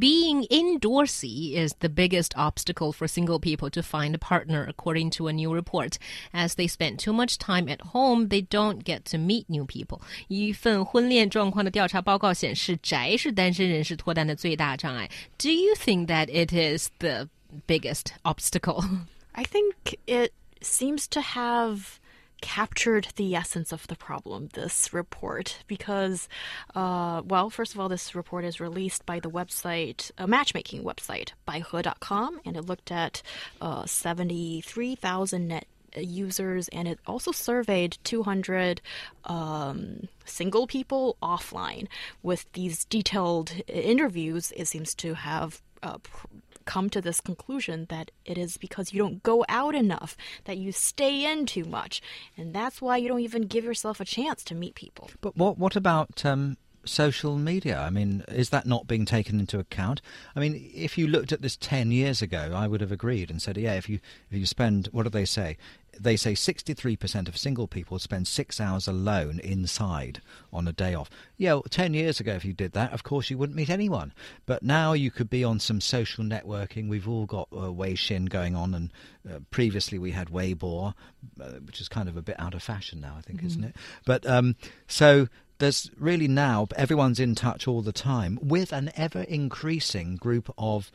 Being indoorsy is the biggest obstacle for single people to find a partner, according to a new report. As they spend too much time at home, they don't get to meet new people. 一份婚恋状况的调查报告显示，宅是单身人士脱单的最大障碍。Do you think that it is the biggest obstacle? I think it seems to have captured the essence of the problem, this report, because, uh, well, first of all, this report is released by the website, a matchmaking website, baihe.com, and it looked at uh, 73,000 net users and it also surveyed 200 um, single people offline. With these detailed interviews it seems to have uh, come to this conclusion that it is because you don't go out enough, that you stay in too much, and that's why you don't even give yourself a chance to meet people. But what what about um, social media? I mean, is that not being taken into account? I mean, if you looked at this ten years ago, I would have agreed and said, yeah, if you if you spend what do they say? They say 63% of single people spend six hours alone inside on a day off. Yeah, well, 10 years ago, if you did that, of course, you wouldn't meet anyone. But now you could be on some social networking. We've all got uh, Weixin going on, and uh, previously we had Weibo, uh, which is kind of a bit out of fashion now, I think, mm-hmm. isn't it? But um, so there's really now everyone's in touch all the time with an ever increasing group of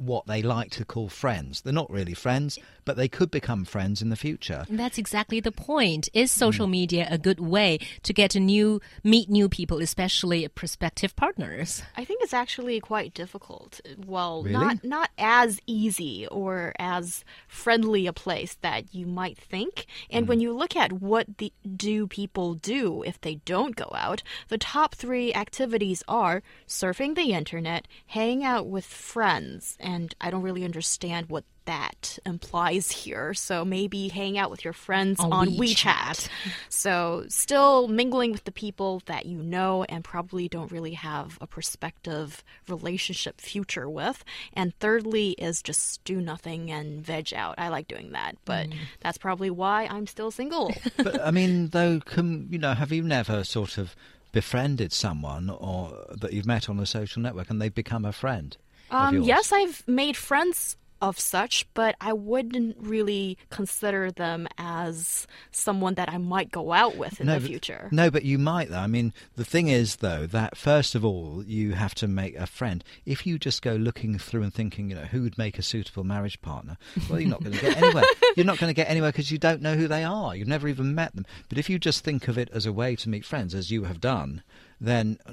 what they like to call friends. They're not really friends, but they could become friends in the future. And that's exactly the point. Is social mm. media a good way to get to new meet new people, especially prospective partners? I think it's actually quite difficult. Well, really? not not as easy or as friendly a place that you might think. And mm. when you look at what the, do people do if they don't go out, the top 3 activities are surfing the internet, hanging out with friends, and I don't really understand what that implies here. So maybe hang out with your friends on, on WeChat. WeChat. So still mingling with the people that you know and probably don't really have a prospective relationship future with. And thirdly is just do nothing and veg out. I like doing that, but mm. that's probably why I'm still single. but I mean, though, can, you know, have you never sort of befriended someone or that you've met on a social network and they've become a friend? Um, yes, I've made friends of such, but I wouldn't really consider them as someone that I might go out with in no, the but, future. No, but you might, though. I mean, the thing is, though, that first of all, you have to make a friend. If you just go looking through and thinking, you know, who would make a suitable marriage partner, well, you're not going to get anywhere. you're not going to get anywhere because you don't know who they are. You've never even met them. But if you just think of it as a way to meet friends, as you have done, then uh,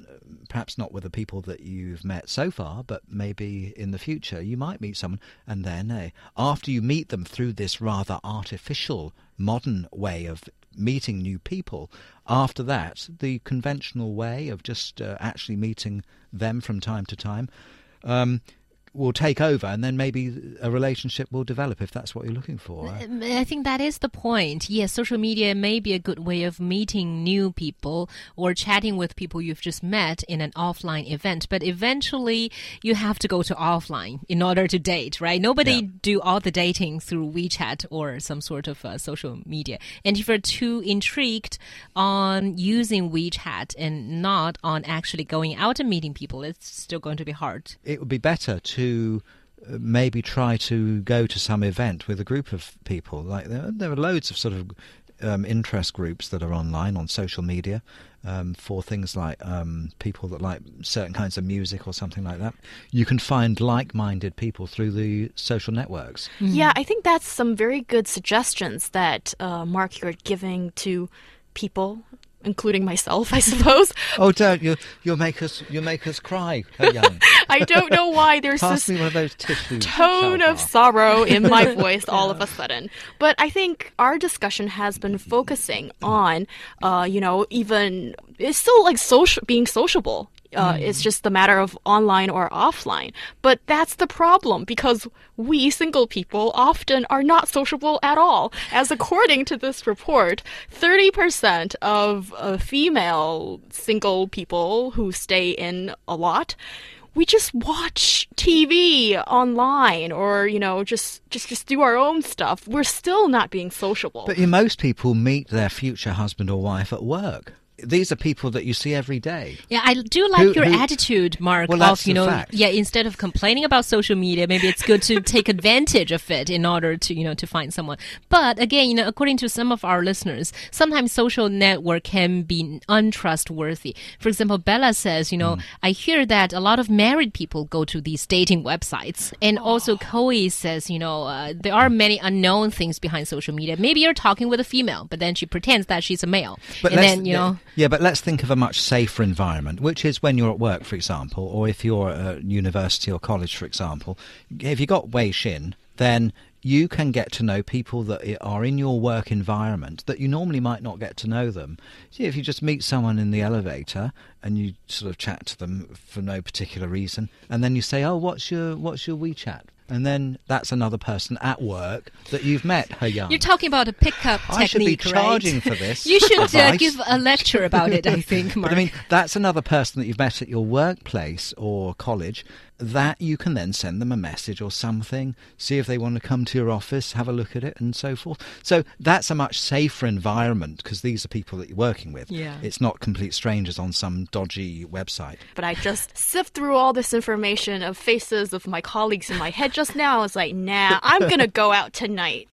perhaps not with the people that you've met so far, but maybe in the future you might meet someone, and then uh, after you meet them through this rather artificial modern way of meeting new people, after that, the conventional way of just uh, actually meeting them from time to time. Um, will take over and then maybe a relationship will develop if that's what you're looking for. I think that is the point. Yes, social media may be a good way of meeting new people or chatting with people you've just met in an offline event, but eventually you have to go to offline in order to date, right? Nobody yeah. do all the dating through WeChat or some sort of uh, social media. And if you're too intrigued on using WeChat and not on actually going out and meeting people, it's still going to be hard. It would be better to to uh, maybe try to go to some event with a group of people. Like there, there are loads of sort of um, interest groups that are online on social media um, for things like um, people that like certain kinds of music or something like that. You can find like-minded people through the social networks. Mm-hmm. Yeah, I think that's some very good suggestions that uh, Mark you're giving to people including myself, I suppose. oh, don't you? You'll make us. You'll make us cry, young. I don't know why there's Pass this one of those tissues, tone of sorrow in my voice all of a sudden. But I think our discussion has been focusing on, uh, you know, even it's still like social being sociable Uh, It's just a matter of online or offline. But that's the problem because we single people often are not sociable at all. As according to this report, 30% of uh, female single people who stay in a lot we just watch TV online or you know just just just do our own stuff. We're still not being sociable. But most people meet their future husband or wife at work these are people that you see every day. Yeah, I do like who, your who, attitude, Mark. Well, of you know, fact. yeah, instead of complaining about social media, maybe it's good to take advantage of it in order to you know to find someone. But again, you know, according to some of our listeners, sometimes social network can be untrustworthy. For example, Bella says, you know, mm. I hear that a lot of married people go to these dating websites, and oh. also Chloe says, you know, uh, there are many unknown things behind social media. Maybe you're talking with a female, but then she pretends that she's a male, but and then you know. Yeah, but let's think of a much safer environment, which is when you're at work, for example, or if you're at university or college, for example. If you've got Weixin, then you can get to know people that are in your work environment that you normally might not get to know them. See, if you just meet someone in the elevator and you sort of chat to them for no particular reason, and then you say, "Oh, what's your what's your WeChat?" And then that's another person at work that you've met. Her young. You're talking about a pickup technique, I should be charging right? for this. you should uh, give a lecture about it. I think. Mark. but I mean, that's another person that you've met at your workplace or college, that you can then send them a message or something, see if they want to come to your office, have a look at it, and so forth. So that's a much safer environment because these are people that you're working with. Yeah. It's not complete strangers on some dodgy website. But I just sift through all this information of faces of my colleagues in my head just now. I was like, nah, I'm going to go out tonight.